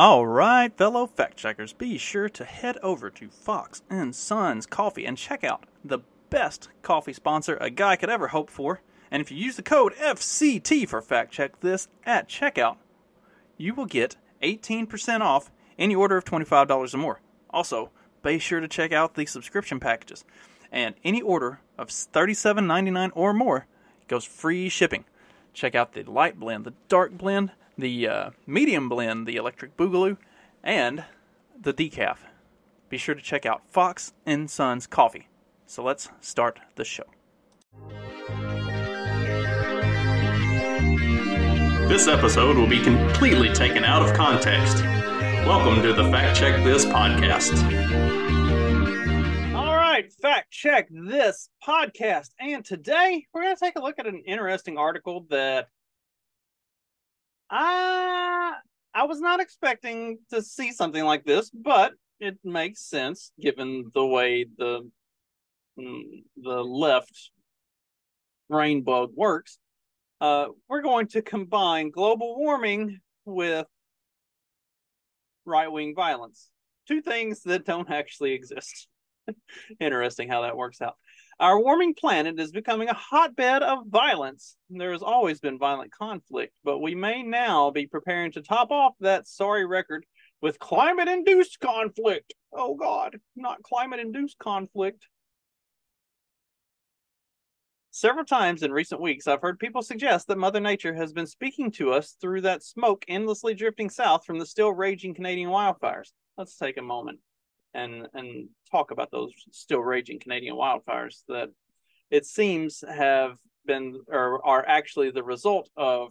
All right, fellow fact checkers, be sure to head over to Fox and Sons Coffee and check out the best coffee sponsor a guy could ever hope for. And if you use the code FCT for fact check this at checkout, you will get 18% off any order of $25 or more. Also, be sure to check out the subscription packages. And any order of $37.99 or more goes free shipping. Check out the light blend, the dark blend, the uh, medium blend, the electric boogaloo, and the decaf. Be sure to check out Fox and Sons Coffee. So let's start the show. This episode will be completely taken out of context. Welcome to the Fact Check This podcast. All right, Fact Check This podcast. And today we're going to take a look at an interesting article that I I was not expecting to see something like this, but it makes sense given the way the mm, the left brain bug works. Uh, we're going to combine global warming with right wing violence. Two things that don't actually exist. Interesting how that works out. Our warming planet is becoming a hotbed of violence. There has always been violent conflict, but we may now be preparing to top off that sorry record with climate induced conflict. Oh, God, not climate induced conflict. Several times in recent weeks, I've heard people suggest that Mother Nature has been speaking to us through that smoke endlessly drifting south from the still raging Canadian wildfires. Let's take a moment and and talk about those still raging Canadian wildfires that it seems have been or are actually the result of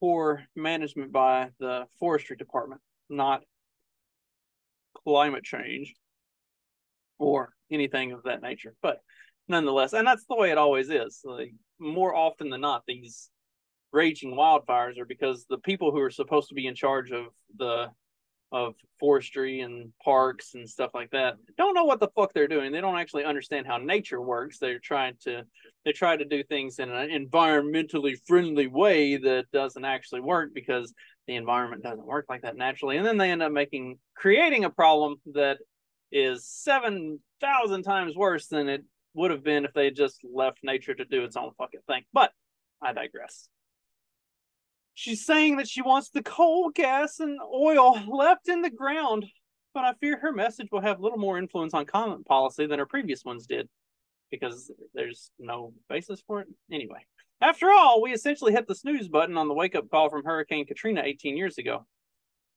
poor management by the forestry department, not climate change or anything of that nature. But nonetheless, and that's the way it always is. Like more often than not, these raging wildfires are because the people who are supposed to be in charge of the of forestry and parks and stuff like that don't know what the fuck they're doing. They don't actually understand how nature works. They're trying to they try to do things in an environmentally friendly way that doesn't actually work because the environment doesn't work like that naturally. And then they end up making creating a problem that is 7,000 times worse than it would have been if they just left nature to do its own fucking thing. But I digress. She's saying that she wants the coal, gas, and oil left in the ground, but I fear her message will have little more influence on climate policy than her previous ones did because there's no basis for it. Anyway, after all, we essentially hit the snooze button on the wake up call from Hurricane Katrina 18 years ago.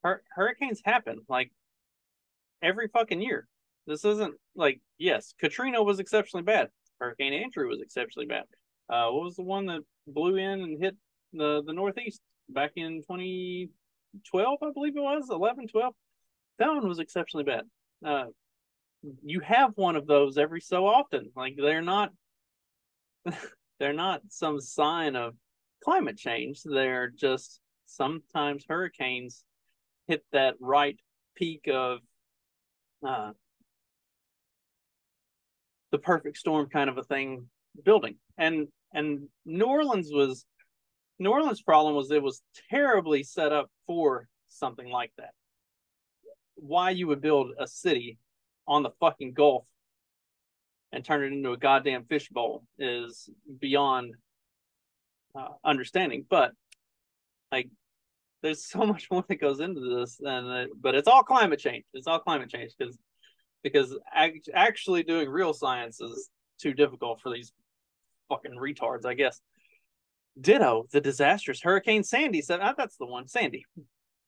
Hur- hurricanes happen like every fucking year. This isn't like, yes, Katrina was exceptionally bad. Hurricane Andrew was exceptionally bad. Uh, what was the one that blew in and hit the, the Northeast? back in 2012, I believe it was 11, 12. That one was exceptionally bad. Uh, you have one of those every so often. Like they're not, they're not some sign of climate change. They're just sometimes hurricanes hit that right peak of uh, the perfect storm kind of a thing building. And and New Orleans was New Orleans' problem was it was terribly set up for something like that. Why you would build a city on the fucking Gulf and turn it into a goddamn fishbowl is beyond uh, understanding. But like, there's so much more that goes into this, and uh, but it's all climate change. It's all climate change because because actually doing real science is too difficult for these fucking retards, I guess. Ditto the disastrous Hurricane Sandy. So uh, that's the one, Sandy.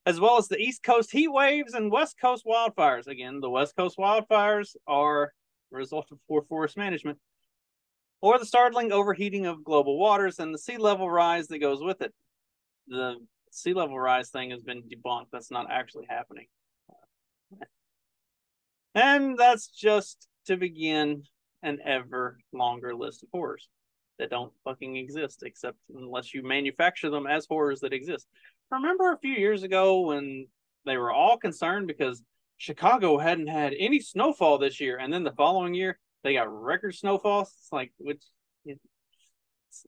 As well as the East Coast heat waves and West Coast wildfires. Again, the West Coast wildfires are a result of poor forest management, or the startling overheating of global waters and the sea level rise that goes with it. The sea level rise thing has been debunked. That's not actually happening. And that's just to begin an ever longer list of horrors that don't fucking exist except unless you manufacture them as horrors that exist. Remember a few years ago when they were all concerned because Chicago hadn't had any snowfall this year, and then the following year they got record snowfall. It's like which it's,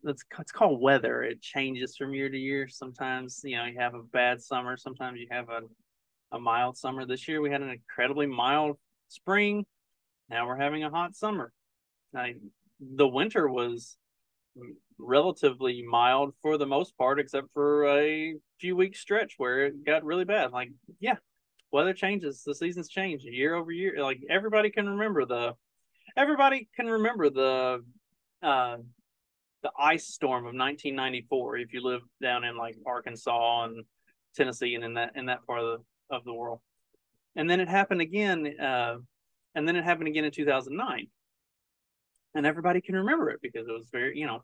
it's it's called weather. It changes from year to year. Sometimes you know you have a bad summer. Sometimes you have a a mild summer. This year we had an incredibly mild spring. Now we're having a hot summer. I, the winter was relatively mild for the most part, except for a few weeks stretch where it got really bad. Like, yeah, weather changes, the seasons change year over year. Like everybody can remember the everybody can remember the uh the ice storm of 1994 if you live down in like Arkansas and Tennessee and in that in that part of the of the world. And then it happened again uh and then it happened again in 2009. And everybody can remember it because it was very, you know,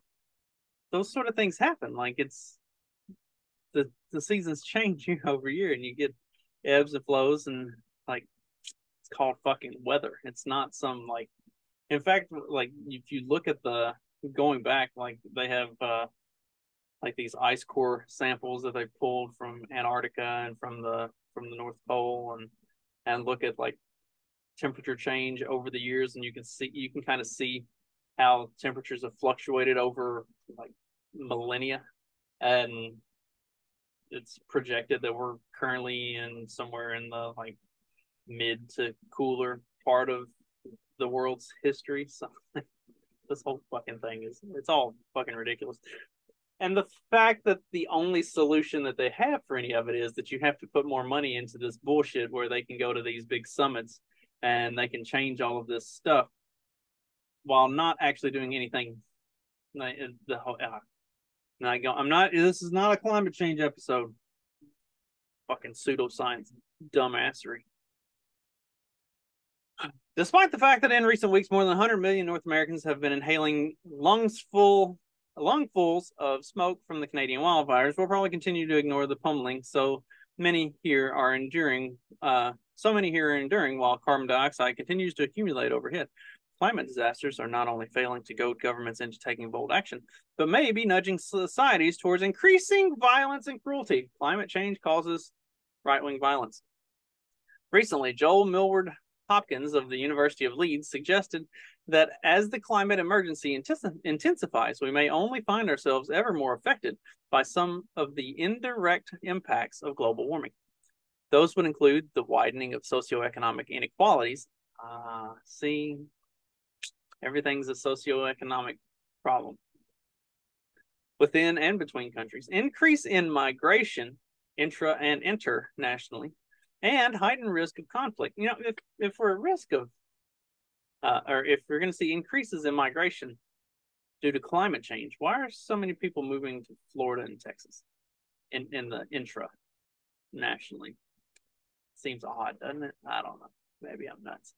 those sort of things happen. Like it's the the seasons change year over year and you get ebbs and flows and like it's called fucking weather. It's not some like in fact like if you look at the going back like they have uh like these ice core samples that they pulled from Antarctica and from the from the North Pole and and look at like temperature change over the years and you can see you can kind of see how temperatures have fluctuated over like millennia and it's projected that we're currently in somewhere in the like mid to cooler part of the world's history. So this whole fucking thing is it's all fucking ridiculous. And the fact that the only solution that they have for any of it is that you have to put more money into this bullshit where they can go to these big summits and they can change all of this stuff while not actually doing anything. The whole, uh, not go, I'm not. This is not a climate change episode. Fucking pseudoscience dumbassery. Despite the fact that in recent weeks more than 100 million North Americans have been inhaling lungs full lungfuls of smoke from the Canadian wildfires, we'll probably continue to ignore the pummeling. So many here are enduring. Uh, so many here are enduring while carbon dioxide continues to accumulate overhead climate disasters are not only failing to goad governments into taking bold action, but may be nudging societies towards increasing violence and cruelty. Climate change causes right wing violence. Recently, Joel Millward Hopkins of the University of Leeds suggested that as the climate emergency intensifies, we may only find ourselves ever more affected by some of the indirect impacts of global warming. Those would include the widening of socioeconomic inequalities. Uh, see, Everything's a socioeconomic problem within and between countries. Increase in migration, intra and internationally, and heightened risk of conflict. You know, if if we're at risk of, uh, or if we're going to see increases in migration due to climate change, why are so many people moving to Florida and Texas in in the intra nationally? Seems odd, doesn't it? I don't know. Maybe I'm nuts.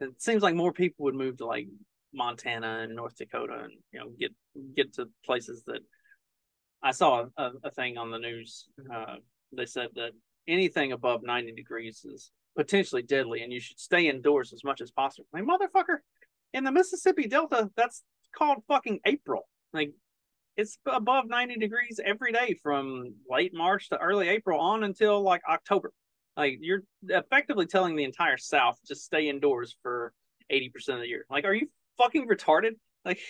It seems like more people would move to like Montana and North Dakota, and you know get get to places that I saw a, a thing on the news. Uh, they said that anything above ninety degrees is potentially deadly, and you should stay indoors as much as possible. Like motherfucker, in the Mississippi Delta, that's called fucking April. Like it's above 90 degrees every day from late March to early April on until like October. Like you're effectively telling the entire South to stay indoors for 80% of the year. Like, are you fucking retarded? Like,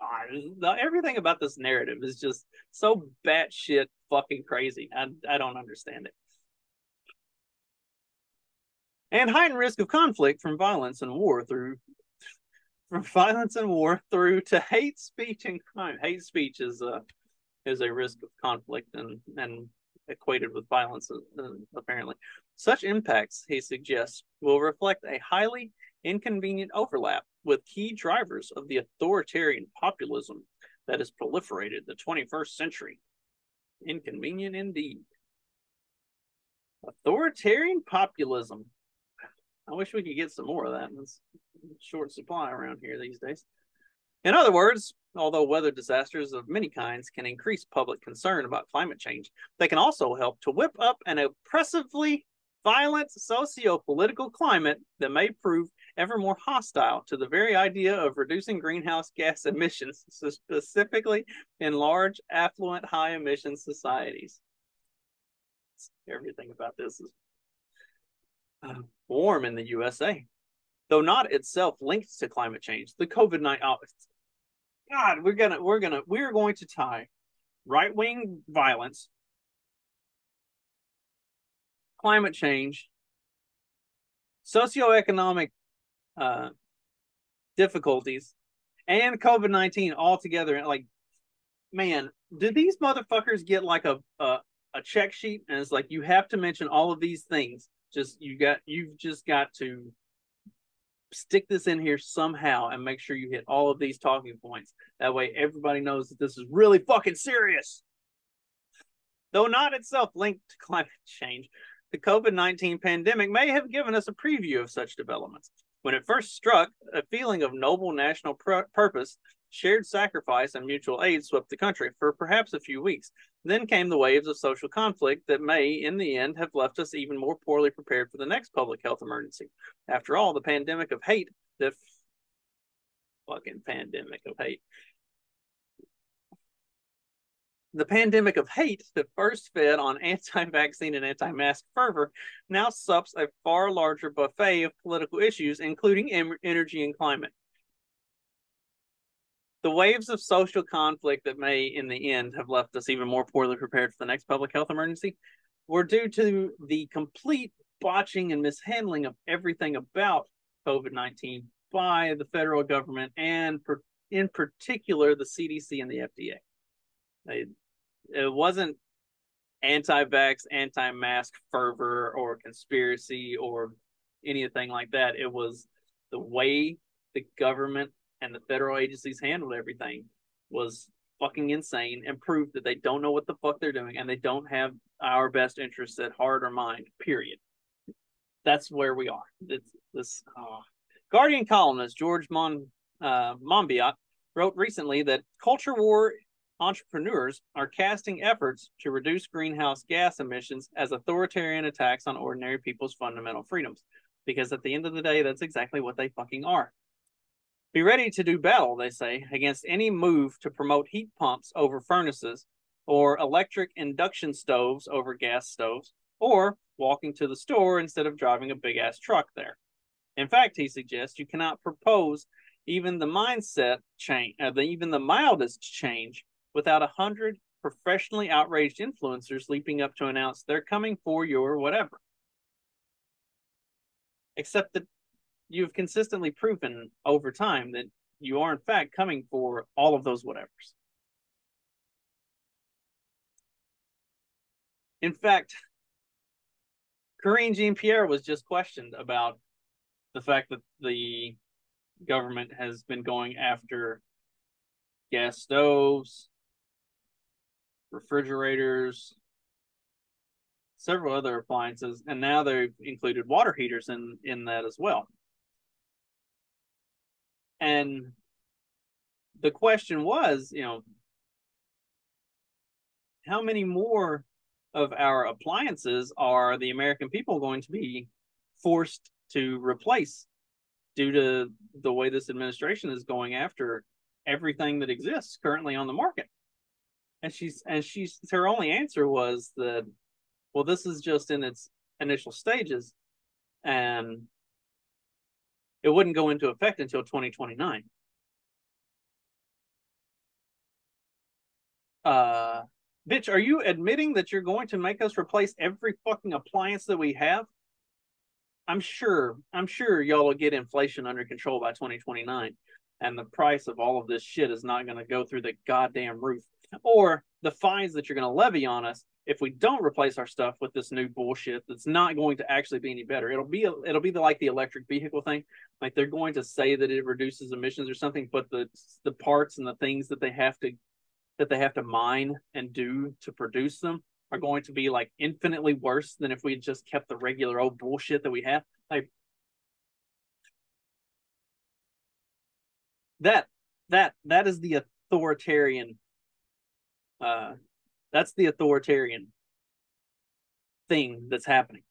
God, everything about this narrative is just so batshit fucking crazy. I, I don't understand it. And heightened risk of conflict from violence and war through from violence and war through to hate speech and crime. Hate speech is a is a risk of conflict and and equated with violence uh, apparently. Such impacts, he suggests, will reflect a highly inconvenient overlap with key drivers of the authoritarian populism that has proliferated the 21st century. Inconvenient indeed. Authoritarian populism. I wish we could get some more of that. It's short supply around here these days. In other words, although weather disasters of many kinds can increase public concern about climate change, they can also help to whip up an oppressively violent socio-political climate that may prove ever more hostile to the very idea of reducing greenhouse gas emissions, specifically in large, affluent, high emission societies. Everything about this is uh, warm in the USA, though not itself linked to climate change. The COVID nineteen, oh, God, we're gonna, we're gonna, we're going to tie right wing violence climate change, socioeconomic uh, difficulties, and COVID 19 all together. Like, man, do these motherfuckers get like a, a, a check sheet? And it's like, you have to mention all of these things. Just, you got, you've just got to stick this in here somehow and make sure you hit all of these talking points. That way, everybody knows that this is really fucking serious. Though not itself linked to climate change, the COVID 19 pandemic may have given us a preview of such developments. When it first struck, a feeling of noble national pr- purpose, shared sacrifice, and mutual aid swept the country for perhaps a few weeks. Then came the waves of social conflict that may, in the end, have left us even more poorly prepared for the next public health emergency. After all, the pandemic of hate, the fucking pandemic of hate, the pandemic of hate that first fed on anti vaccine and anti mask fervor now sups a far larger buffet of political issues, including em- energy and climate. The waves of social conflict that may, in the end, have left us even more poorly prepared for the next public health emergency were due to the complete botching and mishandling of everything about COVID 19 by the federal government and, per- in particular, the CDC and the FDA. It wasn't anti-vax, anti-mask fervor or conspiracy or anything like that. It was the way the government and the federal agencies handled everything was fucking insane and proved that they don't know what the fuck they're doing and they don't have our best interests at heart or mind. Period. That's where we are. It's, this oh. Guardian columnist George Mon uh, Monbiot wrote recently that culture war entrepreneurs are casting efforts to reduce greenhouse gas emissions as authoritarian attacks on ordinary people's fundamental freedoms. Because at the end of the day, that's exactly what they fucking are. Be ready to do battle, they say, against any move to promote heat pumps over furnaces, or electric induction stoves over gas stoves, or walking to the store instead of driving a big ass truck there. In fact, he suggests you cannot propose even the mindset change, uh, the, even the mildest change without a hundred professionally outraged influencers leaping up to announce they're coming for your whatever. Except that you've consistently proven over time that you are in fact coming for all of those whatevers. In fact, Karine Jean Pierre was just questioned about the fact that the government has been going after gas stoves, refrigerators, several other appliances, and now they've included water heaters in in that as well. And the question was, you know, how many more of our appliances are the American people going to be forced to replace due to the way this administration is going after everything that exists currently on the market? and she's and she's her only answer was that well this is just in its initial stages and it wouldn't go into effect until 2029 uh bitch are you admitting that you're going to make us replace every fucking appliance that we have? I'm sure i'm sure y'all will get inflation under control by 2029 and the price of all of this shit is not going to go through the goddamn roof or the fines that you're going to levy on us if we don't replace our stuff with this new bullshit that's not going to actually be any better. It'll be it'll be the, like the electric vehicle thing. Like they're going to say that it reduces emissions or something, but the the parts and the things that they have to that they have to mine and do to produce them are going to be like infinitely worse than if we just kept the regular old bullshit that we have. Like that that that is the authoritarian uh, that's the authoritarian thing that's happening.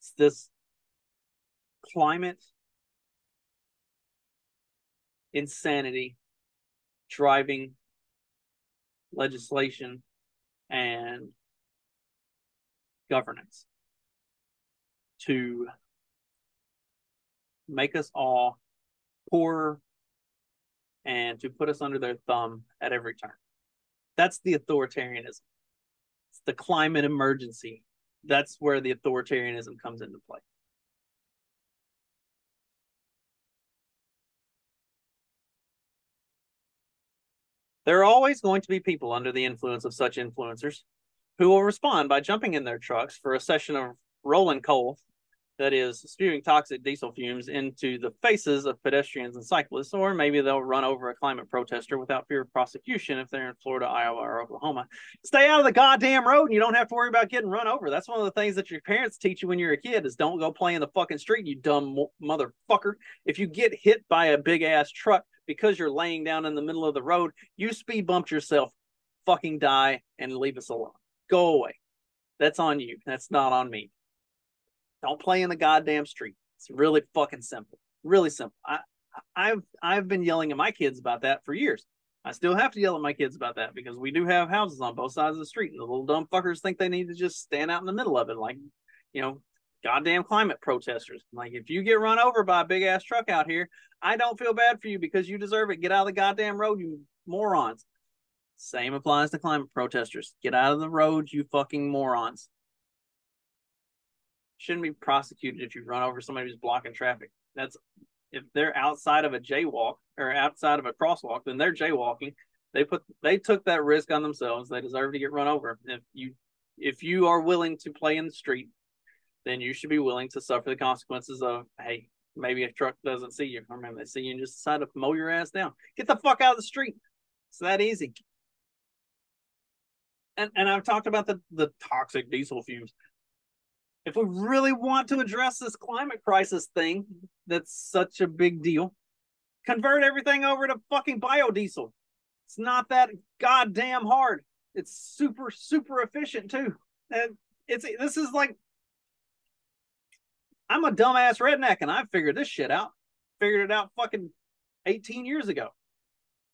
It's this climate insanity driving legislation and governance to make us all poorer and to put us under their thumb at every turn. That's the authoritarianism. It's the climate emergency that's where the authoritarianism comes into play. There are always going to be people under the influence of such influencers who will respond by jumping in their trucks for a session of rolling coal that is spewing toxic diesel fumes into the faces of pedestrians and cyclists, or maybe they'll run over a climate protester without fear of prosecution if they're in Florida, Iowa, or Oklahoma. Stay out of the goddamn road and you don't have to worry about getting run over. That's one of the things that your parents teach you when you're a kid is don't go play in the fucking street, you dumb motherfucker. If you get hit by a big ass truck because you're laying down in the middle of the road, you speed bumped yourself, fucking die and leave us alone. Go away. That's on you. That's not on me. Don't play in the goddamn street. It's really fucking simple. Really simple. I I've I've been yelling at my kids about that for years. I still have to yell at my kids about that because we do have houses on both sides of the street, and the little dumb fuckers think they need to just stand out in the middle of it, like you know, goddamn climate protesters. Like if you get run over by a big ass truck out here, I don't feel bad for you because you deserve it. Get out of the goddamn road, you morons. Same applies to climate protesters. Get out of the road, you fucking morons shouldn't be prosecuted if you run over somebody who's blocking traffic. That's if they're outside of a jaywalk or outside of a crosswalk, then they're jaywalking. They put they took that risk on themselves. They deserve to get run over. If you if you are willing to play in the street, then you should be willing to suffer the consequences of hey, maybe a truck doesn't see you, or maybe they see you and just decide to mow your ass down. Get the fuck out of the street. It's that easy. And and I've talked about the the toxic diesel fumes if we really want to address this climate crisis thing that's such a big deal, convert everything over to fucking biodiesel. It's not that goddamn hard. It's super, super efficient too. And it's this is like I'm a dumbass redneck and I figured this shit out. Figured it out fucking 18 years ago.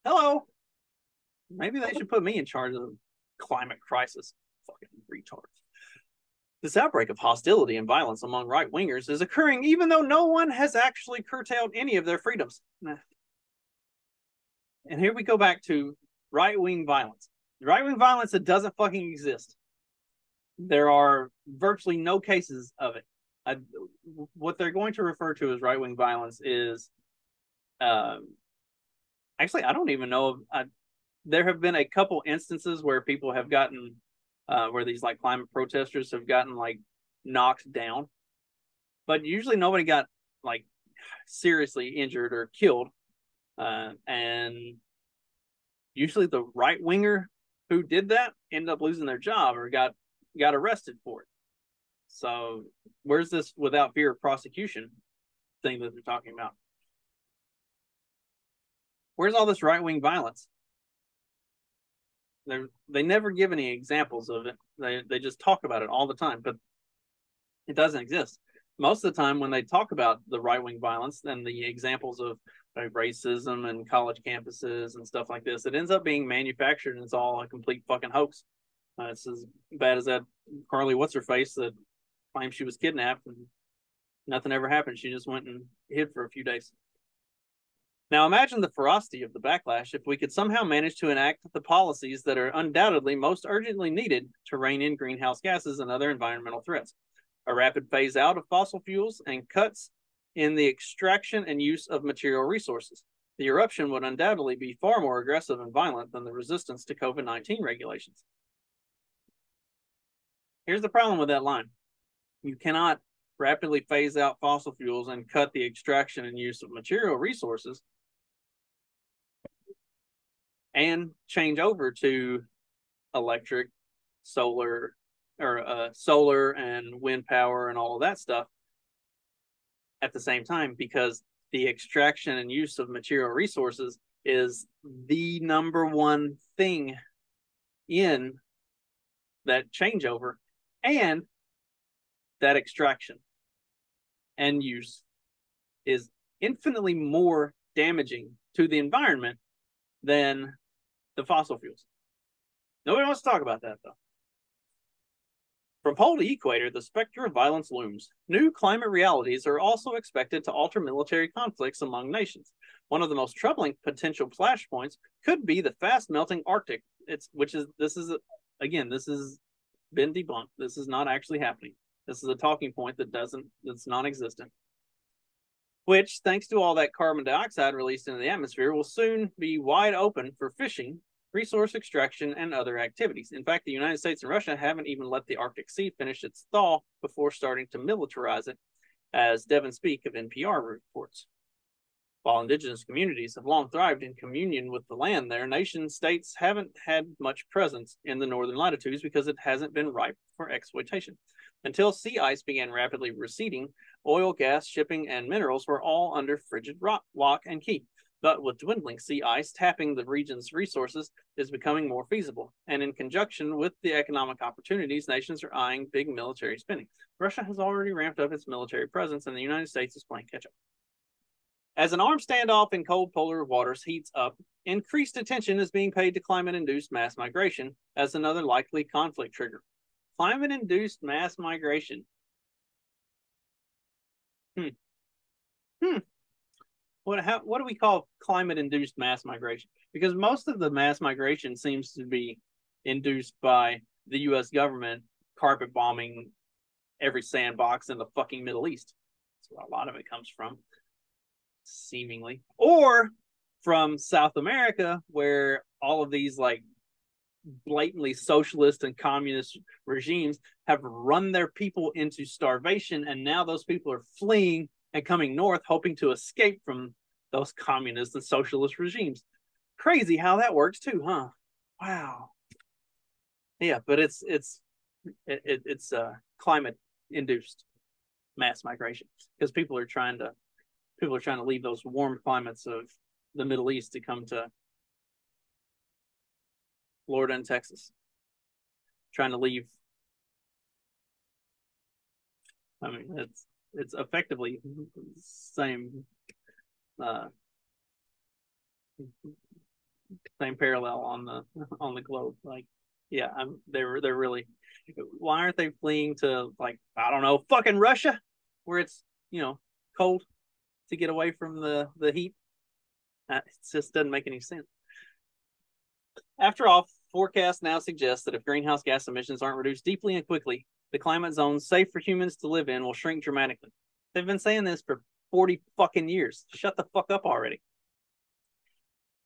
Hello. Maybe they should put me in charge of the climate crisis. Fucking retards. This outbreak of hostility and violence among right wingers is occurring even though no one has actually curtailed any of their freedoms. And here we go back to right wing violence. Right wing violence that doesn't fucking exist. There are virtually no cases of it. I, what they're going to refer to as right wing violence is, um, actually, I don't even know. I, there have been a couple instances where people have gotten uh, where these like climate protesters have gotten like knocked down, but usually nobody got like seriously injured or killed. Uh, and usually the right winger who did that ended up losing their job or got got arrested for it. So where's this without fear of prosecution thing that they're talking about? Where's all this right wing violence? They they never give any examples of it. They they just talk about it all the time, but it doesn't exist. Most of the time, when they talk about the right wing violence and the examples of like, racism and college campuses and stuff like this, it ends up being manufactured and it's all a complete fucking hoax. Uh, it's as bad as that Carly what's her face that claimed she was kidnapped and nothing ever happened. She just went and hid for a few days. Now imagine the ferocity of the backlash if we could somehow manage to enact the policies that are undoubtedly most urgently needed to rein in greenhouse gases and other environmental threats. A rapid phase out of fossil fuels and cuts in the extraction and use of material resources. The eruption would undoubtedly be far more aggressive and violent than the resistance to COVID 19 regulations. Here's the problem with that line you cannot rapidly phase out fossil fuels and cut the extraction and use of material resources and change over to electric, solar, or uh, solar and wind power and all of that stuff at the same time because the extraction and use of material resources is the number one thing in that changeover and that extraction and use is infinitely more damaging to the environment than the fossil fuels. Nobody wants to talk about that, though. From pole to equator, the specter of violence looms. New climate realities are also expected to alter military conflicts among nations. One of the most troubling potential flashpoints could be the fast melting Arctic. It's which is this is again this is been debunked. This is not actually happening. This is a talking point that doesn't that's non-existent. Which, thanks to all that carbon dioxide released into the atmosphere, will soon be wide open for fishing, resource extraction, and other activities. In fact, the United States and Russia haven't even let the Arctic Sea finish its thaw before starting to militarize it, as Devin Speake of NPR reports. While indigenous communities have long thrived in communion with the land, their nation states haven't had much presence in the northern latitudes because it hasn't been ripe for exploitation. Until sea ice began rapidly receding, oil, gas, shipping, and minerals were all under frigid rock, lock and key. But with dwindling sea ice, tapping the region's resources is becoming more feasible. And in conjunction with the economic opportunities, nations are eyeing big military spending. Russia has already ramped up its military presence, and the United States is playing catch up. As an armed standoff in cold polar waters heats up, increased attention is being paid to climate induced mass migration as another likely conflict trigger. Climate induced mass migration. Hmm. Hmm. What, how, what do we call climate induced mass migration? Because most of the mass migration seems to be induced by the US government carpet bombing every sandbox in the fucking Middle East. That's where a lot of it comes from seemingly, or from South America, where all of these like blatantly socialist and communist regimes have run their people into starvation, and now those people are fleeing and coming north, hoping to escape from those communist and socialist regimes. Crazy how that works too, huh? Wow. Yeah, but it's it's it, it it's uh climate induced mass migration because people are trying to people are trying to leave those warm climates of the Middle East to come to Florida and Texas. Trying to leave. I mean, it's it's effectively same uh, same parallel on the on the globe. Like, yeah, I'm they're they're really. Why aren't they fleeing to like I don't know, fucking Russia, where it's you know cold? to get away from the the heat. Uh, it just doesn't make any sense. After all, forecasts now suggest that if greenhouse gas emissions aren't reduced deeply and quickly, the climate zones safe for humans to live in will shrink dramatically. They've been saying this for 40 fucking years. Shut the fuck up already.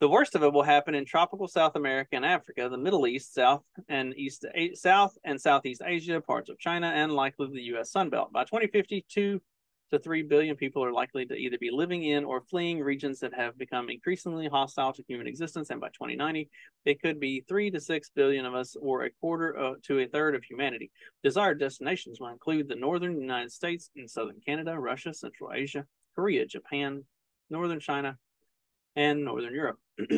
The worst of it will happen in tropical South America and Africa, the Middle East, South and East, South and Southeast Asia, parts of China, and likely the U.S. Sunbelt. By 2050, two to 3 billion people are likely to either be living in or fleeing regions that have become increasingly hostile to human existence. And by 2090, it could be 3 to 6 billion of us, or a quarter uh, to a third of humanity. Desired destinations will include the northern United States and southern Canada, Russia, Central Asia, Korea, Japan, northern China, and northern Europe.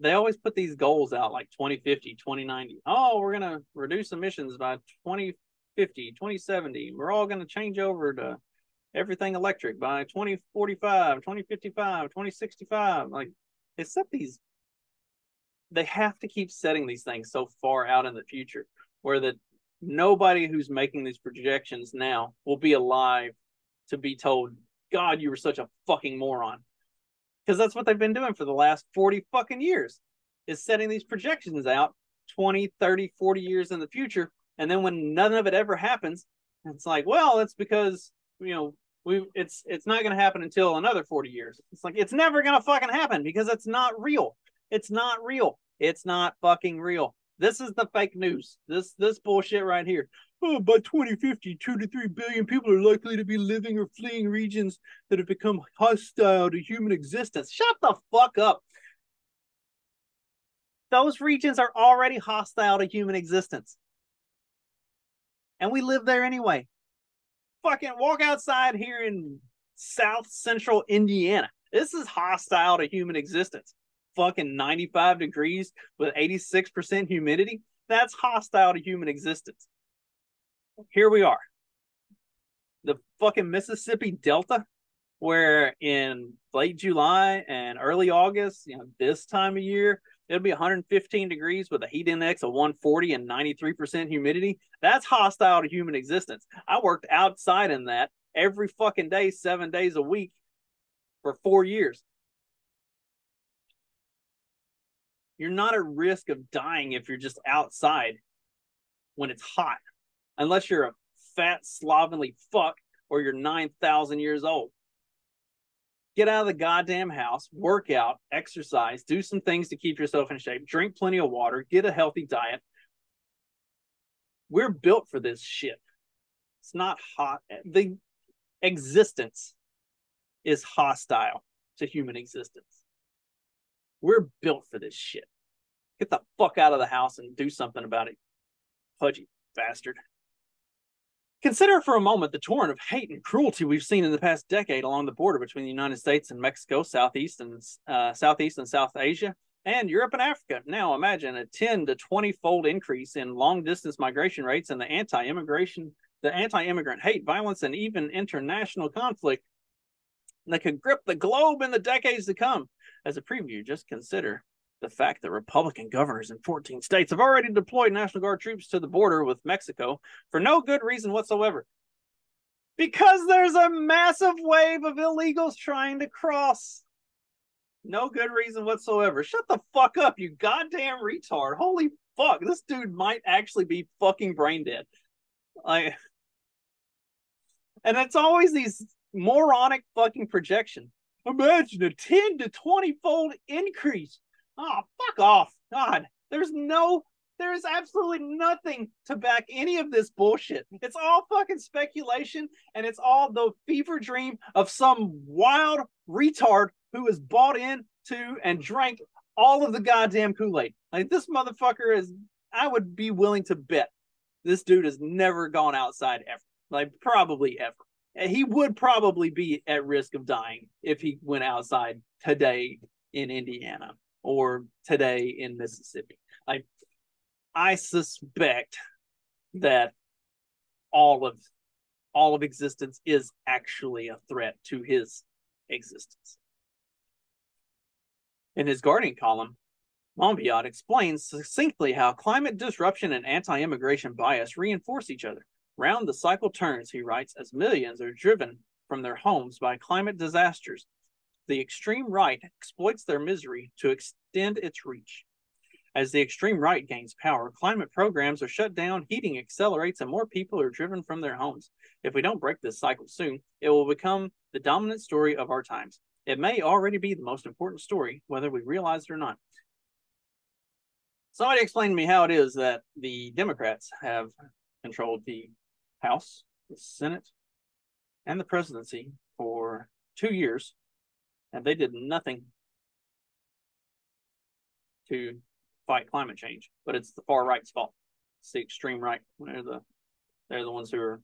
they always put these goals out like 2050 2090 oh we're going to reduce emissions by 20 2050, 2070, we're all going to change over to everything electric by 2045, 2055, 2065. Like set these, they have to keep setting these things so far out in the future where that nobody who's making these projections now will be alive to be told, God, you were such a fucking moron. Because that's what they've been doing for the last 40 fucking years is setting these projections out 20, 30, 40 years in the future and then when none of it ever happens it's like well it's because you know we it's it's not going to happen until another 40 years. It's like it's never going to fucking happen because it's not real. It's not real. It's not fucking real. This is the fake news. This this bullshit right here. Oh, by 2050 2 to 3 billion people are likely to be living or fleeing regions that have become hostile to human existence. Shut the fuck up. Those regions are already hostile to human existence and we live there anyway. Fucking walk outside here in South Central Indiana. This is hostile to human existence. Fucking 95 degrees with 86% humidity. That's hostile to human existence. Here we are. The fucking Mississippi Delta, where in late July and early August, you know, this time of year, it'll be 115 degrees with a heat index of 140 and 93% humidity. That's hostile to human existence. I worked outside in that every fucking day, seven days a week for four years. You're not at risk of dying if you're just outside when it's hot, unless you're a fat, slovenly fuck or you're 9,000 years old. Get out of the goddamn house, work out, exercise, do some things to keep yourself in shape, drink plenty of water, get a healthy diet. We're built for this shit. It's not hot. The existence is hostile to human existence. We're built for this shit. Get the fuck out of the house and do something about it, pudgy bastard. Consider for a moment the torrent of hate and cruelty we've seen in the past decade along the border between the United States and Mexico, Southeast and uh, Southeast and South Asia, and Europe and Africa. Now imagine a 10 to 20 fold increase in long distance migration rates and the anti-immigration, the anti-immigrant hate, violence, and even international conflict that could grip the globe in the decades to come. As a preview, just consider the fact that Republican governors in 14 states have already deployed National Guard troops to the border with Mexico for no good reason whatsoever. Because there's a massive wave of illegals trying to cross. No good reason whatsoever. Shut the fuck up, you goddamn retard. Holy fuck, this dude might actually be fucking brain dead. Like, and it's always these moronic fucking projection. Imagine a 10 to 20 fold increase Oh, fuck off. God, there's no, there's absolutely nothing to back any of this bullshit. It's all fucking speculation and it's all the fever dream of some wild retard who is bought in to and drank all of the goddamn Kool Aid. Like, this motherfucker is, I would be willing to bet this dude has never gone outside ever. Like, probably ever. He would probably be at risk of dying if he went outside today in Indiana or today in Mississippi. I I suspect that all of all of existence is actually a threat to his existence. In his Guardian column, Monbiot explains succinctly how climate disruption and anti-immigration bias reinforce each other. Round the cycle turns, he writes, as millions are driven from their homes by climate disasters the extreme right exploits their misery to extend its reach. As the extreme right gains power, climate programs are shut down, heating accelerates, and more people are driven from their homes. If we don't break this cycle soon, it will become the dominant story of our times. It may already be the most important story, whether we realize it or not. Somebody explain to me how it is that the Democrats have controlled the House, the Senate, and the presidency for two years and they did nothing to fight climate change. But it's the far right's fault. It's the extreme right. They're the they're the ones who are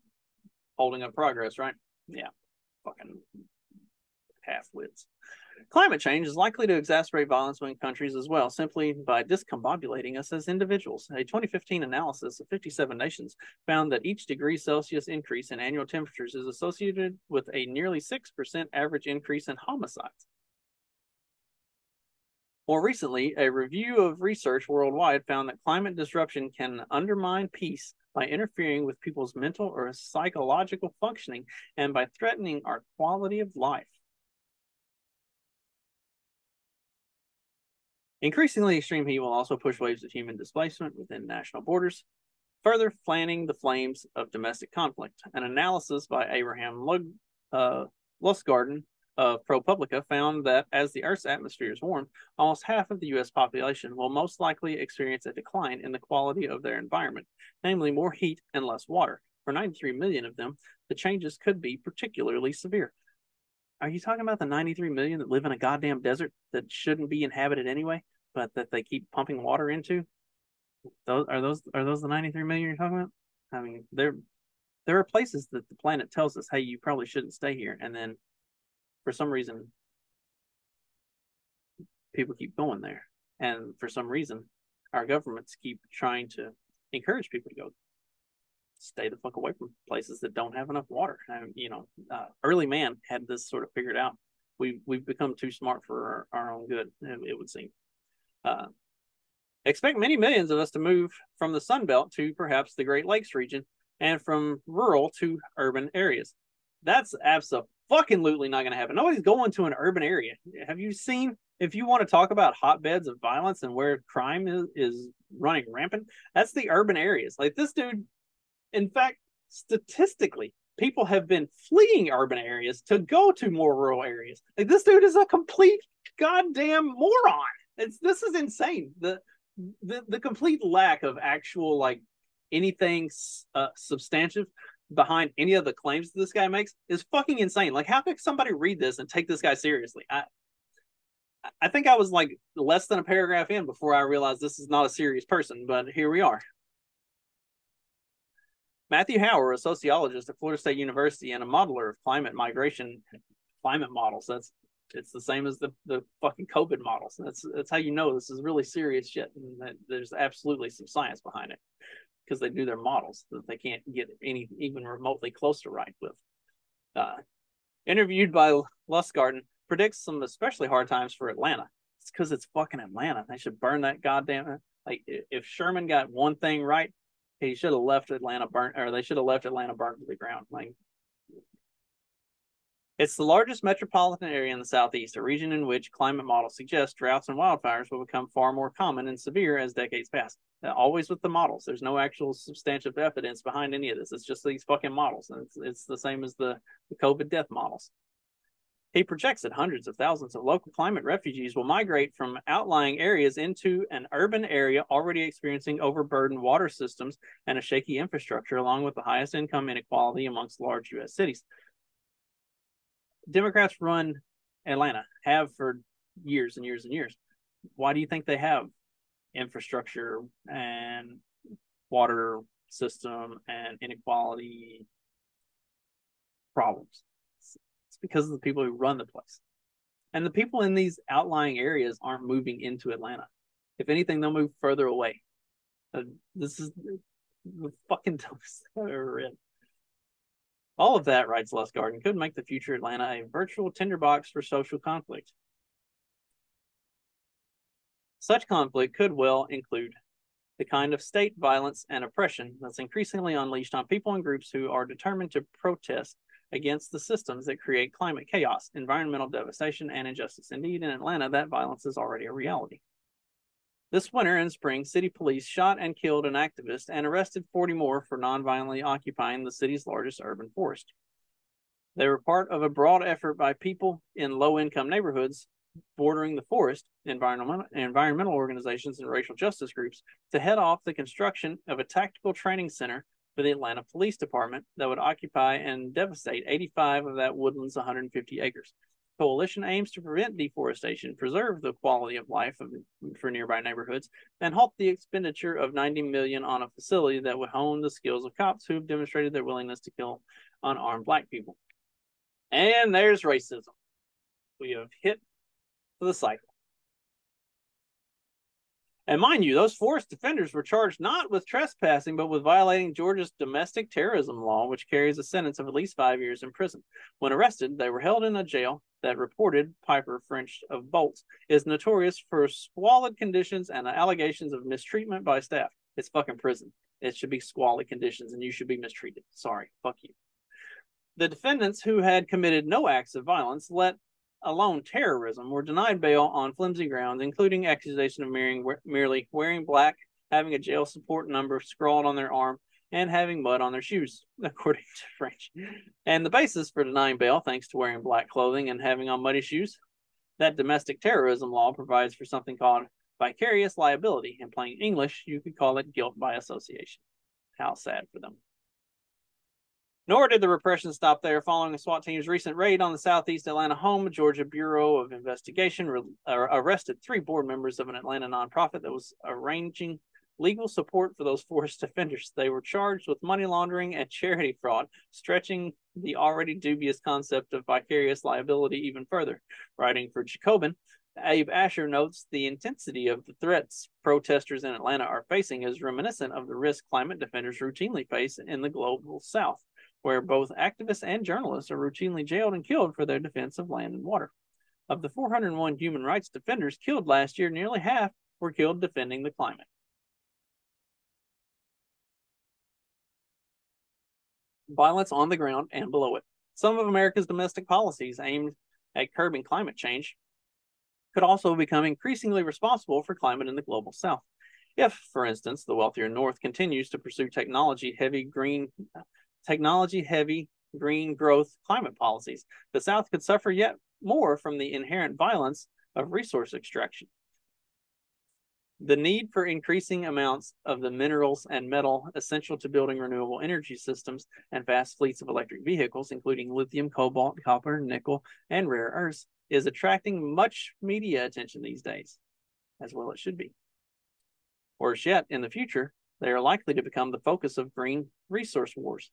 holding up progress, right? Yeah, fucking half wits. Climate change is likely to exacerbate violence between countries as well, simply by discombobulating us as individuals. A 2015 analysis of 57 nations found that each degree Celsius increase in annual temperatures is associated with a nearly 6% average increase in homicides. More recently, a review of research worldwide found that climate disruption can undermine peace by interfering with people's mental or psychological functioning and by threatening our quality of life. Increasingly extreme heat will also push waves of human displacement within national borders, further fanning the flames of domestic conflict. An analysis by Abraham Lug, uh, Lustgarten of ProPublica found that as the Earth's atmosphere is warmed, almost half of the U.S. population will most likely experience a decline in the quality of their environment, namely more heat and less water. For 93 million of them, the changes could be particularly severe. Are you talking about the 93 million that live in a goddamn desert that shouldn't be inhabited anyway? But that they keep pumping water into. Those are those are those the 93 million you're talking about? I mean, there there are places that the planet tells us, hey, you probably shouldn't stay here, and then for some reason people keep going there, and for some reason our governments keep trying to encourage people to go stay the fuck away from places that don't have enough water. And, you know, uh, early man had this sort of figured out. We we've become too smart for our, our own good. It would seem. Uh, expect many millions of us to move from the Sun Belt to perhaps the Great Lakes region and from rural to urban areas. That's absolutely not going to happen. Nobody's going to an urban area. Have you seen if you want to talk about hotbeds of violence and where crime is, is running rampant, that's the urban areas. Like this dude, in fact, statistically, people have been fleeing urban areas to go to more rural areas. Like this dude is a complete goddamn moron. It's this is insane. The the the complete lack of actual like anything uh, substantive behind any of the claims that this guy makes is fucking insane. Like, how could somebody read this and take this guy seriously? I I think I was like less than a paragraph in before I realized this is not a serious person, but here we are. Matthew Howard, a sociologist at Florida State University and a modeler of climate migration climate models. That's it's the same as the, the fucking COVID models. That's that's how you know this is really serious shit, and that there's absolutely some science behind it because they do their models that they can't get any even remotely close to right with. Uh, interviewed by Lustgarten, predicts some especially hard times for Atlanta. It's because it's fucking Atlanta. They should burn that goddamn. Like if Sherman got one thing right, he should have left Atlanta burnt, or they should have left Atlanta burnt to the ground. Like it's the largest metropolitan area in the southeast, a region in which climate models suggest droughts and wildfires will become far more common and severe as decades pass. Uh, always with the models. There's no actual substantive evidence behind any of this. It's just these fucking models. And it's, it's the same as the, the COVID death models. He projects that hundreds of thousands of local climate refugees will migrate from outlying areas into an urban area already experiencing overburdened water systems and a shaky infrastructure, along with the highest income inequality amongst large U.S. cities. Democrats run Atlanta, have for years and years and years. Why do you think they have infrastructure and water system and inequality problems? It's because of the people who run the place. And the people in these outlying areas aren't moving into Atlanta. If anything, they'll move further away. Uh, this is the fucking dumbest I've ever read. All of that, writes Lustgarten, could make the future Atlanta a virtual tinderbox for social conflict. Such conflict could well include the kind of state violence and oppression that's increasingly unleashed on people and groups who are determined to protest against the systems that create climate chaos, environmental devastation, and injustice. Indeed, in Atlanta, that violence is already a reality. This winter and spring, city police shot and killed an activist and arrested 40 more for nonviolently occupying the city's largest urban forest. They were part of a broad effort by people in low income neighborhoods bordering the forest, environmental, environmental organizations, and racial justice groups to head off the construction of a tactical training center for the Atlanta Police Department that would occupy and devastate 85 of that woodland's 150 acres. Coalition aims to prevent deforestation, preserve the quality of life of, for nearby neighborhoods, and halt the expenditure of 90 million on a facility that would hone the skills of cops who've demonstrated their willingness to kill unarmed black people. And there's racism. We have hit the cycle. And mind you, those forest defenders were charged not with trespassing, but with violating Georgia's domestic terrorism law, which carries a sentence of at least five years in prison. When arrested, they were held in a jail that reported Piper French of Bolts is notorious for squalid conditions and allegations of mistreatment by staff. It's fucking prison. It should be squalid conditions, and you should be mistreated. Sorry, fuck you. The defendants who had committed no acts of violence let alone terrorism were denied bail on flimsy grounds, including accusation of merely, merely wearing black, having a jail support number scrawled on their arm, and having mud on their shoes, according to French. And the basis for denying bail, thanks to wearing black clothing and having on muddy shoes, that domestic terrorism law provides for something called vicarious liability. In plain English, you could call it guilt by association. How sad for them. Nor did the repression stop there. Following a SWAT team's recent raid on the Southeast Atlanta home, Georgia Bureau of Investigation re- uh, arrested three board members of an Atlanta nonprofit that was arranging legal support for those forced offenders. They were charged with money laundering and charity fraud, stretching the already dubious concept of vicarious liability even further. Writing for Jacobin, Abe Asher notes the intensity of the threats protesters in Atlanta are facing is reminiscent of the risk climate defenders routinely face in the global south where both activists and journalists are routinely jailed and killed for their defense of land and water. Of the 401 human rights defenders killed last year, nearly half were killed defending the climate. Violence on the ground and below it. Some of America's domestic policies aimed at curbing climate change could also become increasingly responsible for climate in the global south. If, for instance, the wealthier north continues to pursue technology heavy green technology heavy green growth climate policies, the south could suffer yet more from the inherent violence of resource extraction. The need for increasing amounts of the minerals and metal essential to building renewable energy systems and vast fleets of electric vehicles, including lithium, cobalt, copper, nickel, and rare earths, is attracting much media attention these days, as well it should be. Worse yet, in the future, they are likely to become the focus of green resource wars.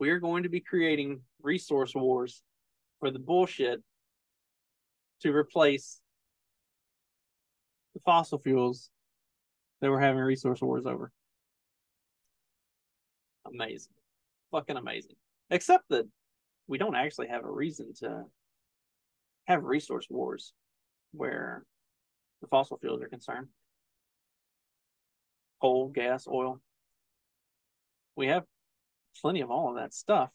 We are going to be creating resource wars for the bullshit to replace the fossil fuels that we're having resource wars over. Amazing. Fucking amazing. Except that we don't actually have a reason to have resource wars where the fossil fuels are concerned. Coal, gas, oil. We have plenty of all of that stuff.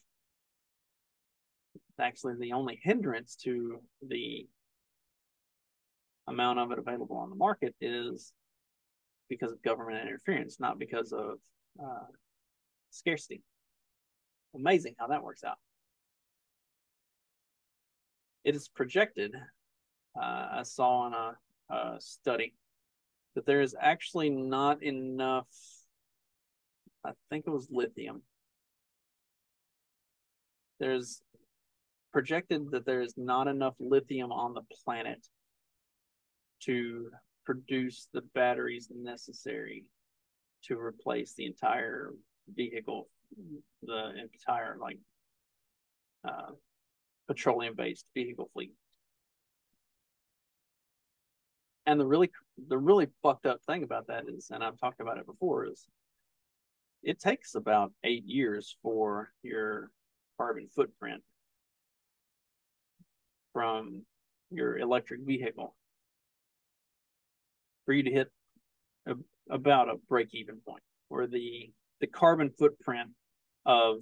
Actually, the only hindrance to the amount of it available on the market is because of government interference, not because of uh, scarcity. Amazing how that works out. It is projected, uh, I saw in a, a study, that there is actually not enough, I think it was lithium. There's projected that there is not enough lithium on the planet to produce the batteries necessary to replace the entire vehicle, the entire like uh, petroleum based vehicle fleet. And the really the really fucked up thing about that is, and I've talked about it before, is it takes about eight years for your carbon footprint from your electric vehicle for you to hit a, about a break even point where the the carbon footprint of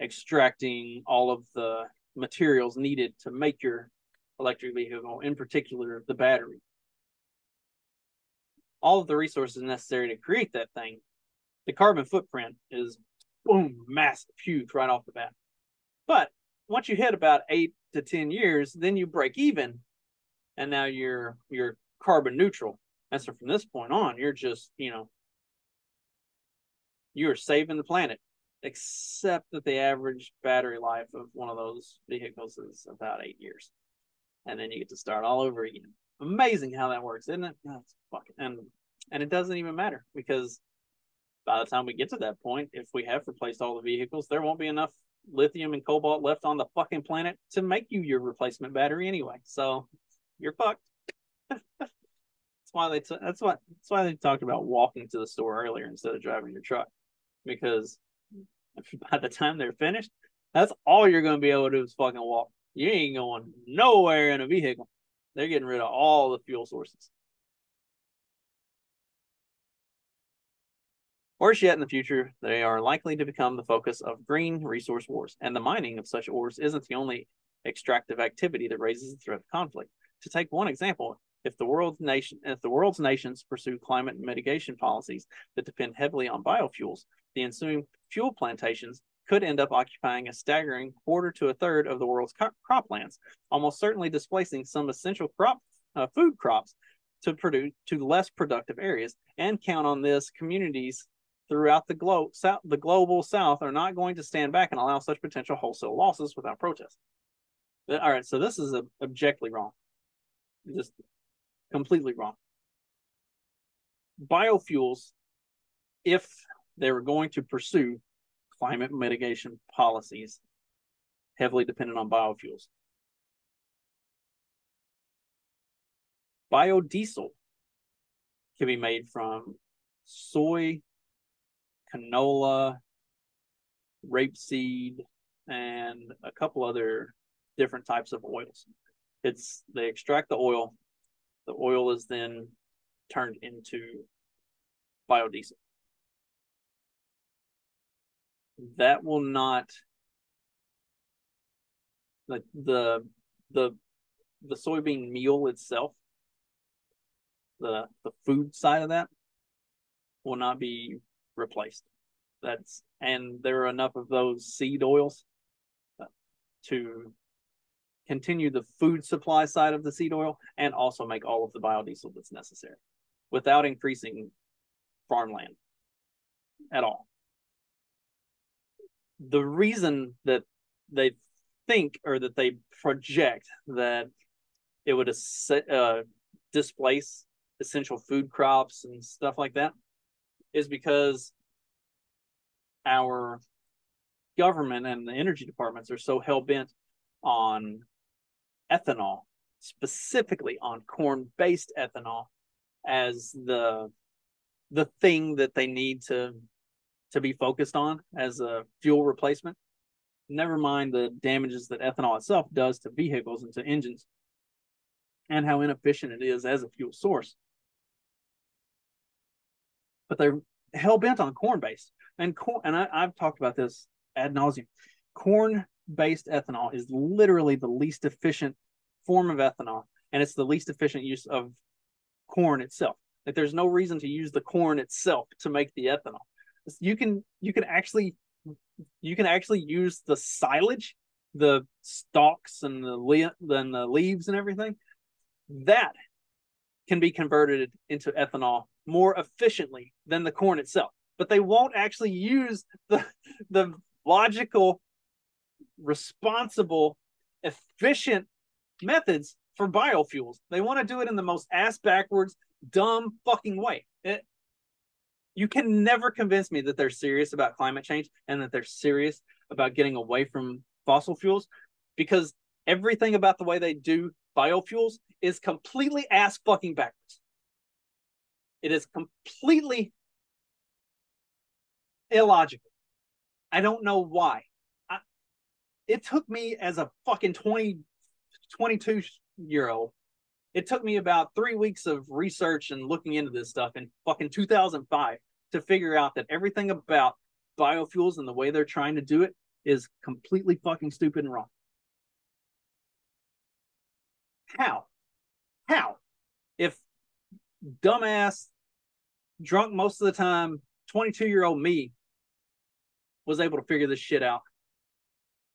extracting all of the materials needed to make your electric vehicle, in particular the battery. All of the resources necessary to create that thing, the carbon footprint is boom, massive, huge right off the bat. But once you hit about eight to 10 years, then you break even and now you're you're carbon neutral. And so from this point on, you're just, you know, you're saving the planet, except that the average battery life of one of those vehicles is about eight years. And then you get to start all over again. Amazing how that works, isn't it? That's fucking and and it doesn't even matter because by the time we get to that point, if we have replaced all the vehicles, there won't be enough lithium and cobalt left on the fucking planet to make you your replacement battery anyway. So you're fucked. that's why they. T- that's why. That's why they talked about walking to the store earlier instead of driving your truck, because by the time they're finished, that's all you're going to be able to do is fucking walk. You ain't going nowhere in a vehicle. They're getting rid of all the fuel sources. Worse yet, in the future, they are likely to become the focus of green resource wars, and the mining of such ores isn't the only extractive activity that raises the threat of conflict. To take one example, if the world's nation if the world's nations pursue climate mitigation policies that depend heavily on biofuels, the ensuing fuel plantations could end up occupying a staggering quarter to a third of the world's croplands, almost certainly displacing some essential crop uh, food crops to produce to less productive areas. And count on this: communities throughout the south, the global south, are not going to stand back and allow such potential wholesale losses without protest. Uh, all right, so this is objectively wrong just completely wrong. Biofuels, if they were going to pursue climate mitigation policies, heavily dependent on biofuels. Biodiesel can be made from soy, canola, rapeseed, and a couple other different types of oils it's they extract the oil. The oil is then turned into biodiesel. That will not like the the the soybean meal itself, the the food side of that will not be replaced. That's and there are enough of those seed oils to continue the food supply side of the seed oil and also make all of the biodiesel that's necessary without increasing farmland at all. The reason that they think or that they project that it would uh, displace essential food crops and stuff like that is because our government and the energy departments are so hell bent on ethanol, specifically on corn based ethanol, as the the thing that they need to to be focused on as a fuel replacement. Never mind the damages that ethanol itself does to vehicles and to engines and how inefficient it is as a fuel source. But they're hell bent on corn based. And corn and I, I've talked about this ad nauseum. Corn based ethanol is literally the least efficient form of ethanol, and it's the least efficient use of corn itself. Like there's no reason to use the corn itself to make the ethanol. You can you can actually you can actually use the silage, the stalks and the le- and the leaves and everything. That can be converted into ethanol more efficiently than the corn itself. But they won't actually use the the logical, responsible, efficient methods for biofuels. They want to do it in the most ass backwards, dumb fucking way. It, you can never convince me that they're serious about climate change and that they're serious about getting away from fossil fuels because everything about the way they do biofuels is completely ass fucking backwards. It is completely illogical. I don't know why. I, it took me as a fucking 20, 22 year old, it took me about three weeks of research and looking into this stuff in fucking 2005 to figure out that everything about biofuels and the way they're trying to do it is completely fucking stupid and wrong. How? How? If dumbass, drunk most of the time, 22 year old me was able to figure this shit out.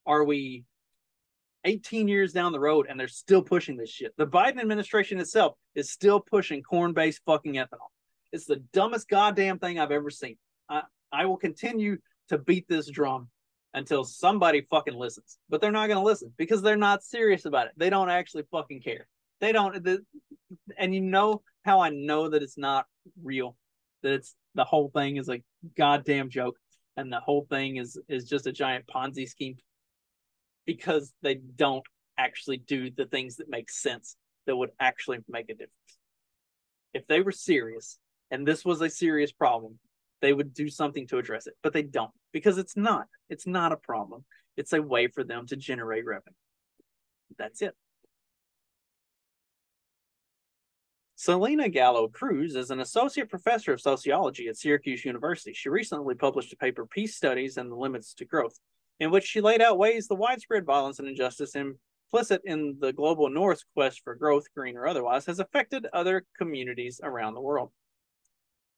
Are we 18 years down the road and they're still pushing this shit? The Biden administration itself is still pushing corn based fucking ethanol. It's the dumbest goddamn thing I've ever seen. I, I will continue to beat this drum until somebody fucking listens. But they're not going to listen because they're not serious about it. They don't actually fucking care. They don't. The, and you know how I know that it's not real, that it's the whole thing is a goddamn joke and the whole thing is is just a giant Ponzi scheme because they don't actually do the things that make sense that would actually make a difference. If they were serious and this was a serious problem, they would do something to address it, but they don't because it's not. It's not a problem. It's a way for them to generate revenue. That's it. Selina Gallo Cruz is an associate professor of sociology at Syracuse University. She recently published a paper, Peace Studies and the Limits to Growth, in which she laid out ways the widespread violence and injustice implicit in the global North's quest for growth, green or otherwise, has affected other communities around the world.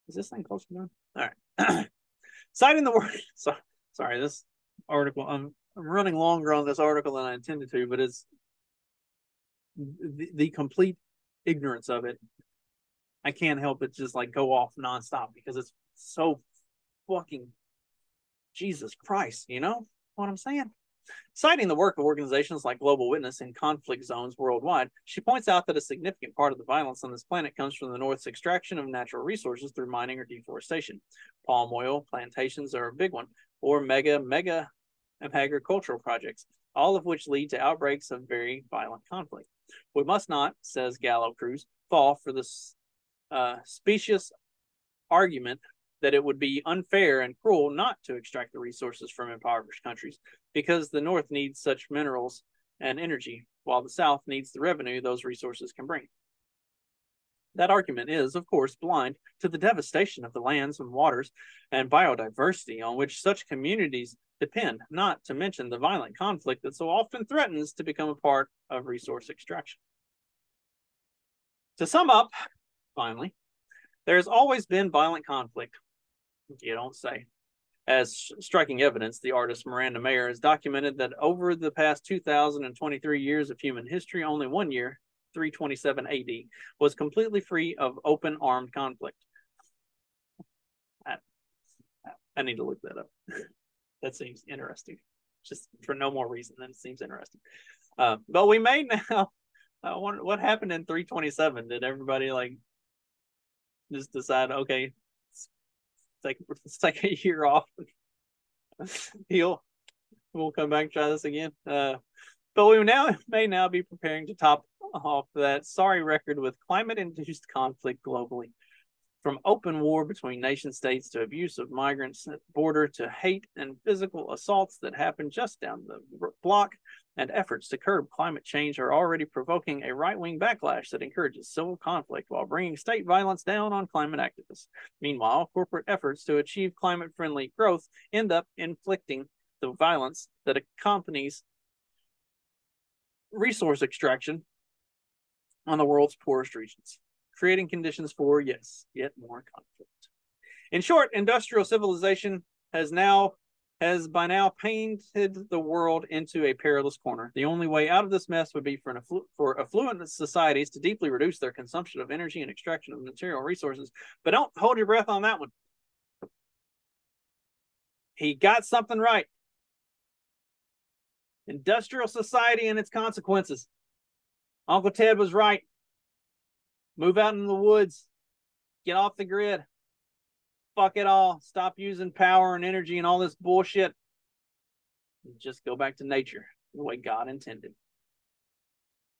Is this thing close to All right. Citing the word, so, sorry, this article, I'm, I'm running longer on this article than I intended to, but it's the, the complete ignorance of it, I can't help but just like go off nonstop because it's so fucking Jesus Christ, you know what I'm saying? Citing the work of organizations like Global Witness in conflict zones worldwide, she points out that a significant part of the violence on this planet comes from the North's extraction of natural resources through mining or deforestation. Palm oil plantations are a big one, or mega, mega agricultural projects, all of which lead to outbreaks of very violent conflict. We must not, says Gallo Cruz, fall for this uh, specious argument that it would be unfair and cruel not to extract the resources from impoverished countries because the North needs such minerals and energy, while the South needs the revenue those resources can bring. That argument is, of course, blind to the devastation of the lands and waters and biodiversity on which such communities depend, not to mention the violent conflict that so often threatens to become a part of resource extraction. To sum up, finally, there has always been violent conflict. You don't say. As striking evidence, the artist Miranda Mayer has documented that over the past 2,023 years of human history, only one year, 327 AD, was completely free of open armed conflict. I, I need to look that up. that seems interesting, just for no more reason than it seems interesting. Uh, but we may now. Uh, what, what happened in 327? Did everybody like just decide, okay, take let's take a year off. Heal. We'll come back and try this again. Uh, but we now may now be preparing to top off that sorry record with climate-induced conflict globally. From open war between nation states to abuse of migrants at border to hate and physical assaults that happen just down the block, and efforts to curb climate change are already provoking a right wing backlash that encourages civil conflict while bringing state violence down on climate activists. Meanwhile, corporate efforts to achieve climate friendly growth end up inflicting the violence that accompanies resource extraction on the world's poorest regions creating conditions for, yes, yet more conflict. In short, industrial civilization has now has by now painted the world into a perilous corner. The only way out of this mess would be for, afflu- for affluent societies to deeply reduce their consumption of energy and extraction of material resources. But don't hold your breath on that one. He got something right. Industrial society and its consequences. Uncle Ted was right. Move out in the woods. Get off the grid. Fuck it all. Stop using power and energy and all this bullshit. Just go back to nature the way God intended.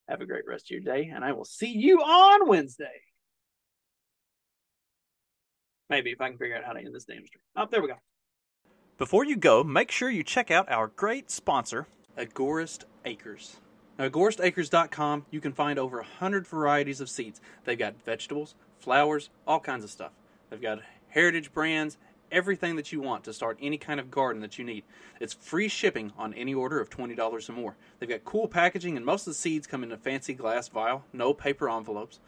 Have a great rest of your day, and I will see you on Wednesday. Maybe if I can figure out how to end this damn stream. Oh, there we go. Before you go, make sure you check out our great sponsor, Agorist Acres. Now, agoristacres.com, you can find over 100 varieties of seeds. They've got vegetables, flowers, all kinds of stuff. They've got heritage brands, everything that you want to start any kind of garden that you need. It's free shipping on any order of $20 or more. They've got cool packaging, and most of the seeds come in a fancy glass vial, no paper envelopes.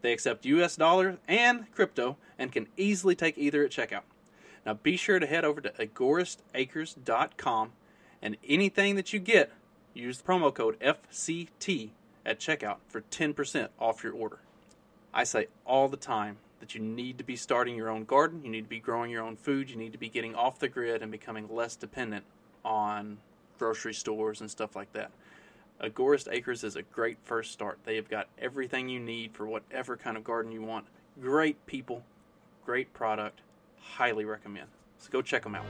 They accept US dollars and crypto and can easily take either at checkout. Now be sure to head over to agoristacres.com and anything that you get Use the promo code FCT at checkout for 10% off your order. I say all the time that you need to be starting your own garden, you need to be growing your own food, you need to be getting off the grid and becoming less dependent on grocery stores and stuff like that. Agorist Acres is a great first start. They have got everything you need for whatever kind of garden you want. Great people, great product. Highly recommend. So go check them out.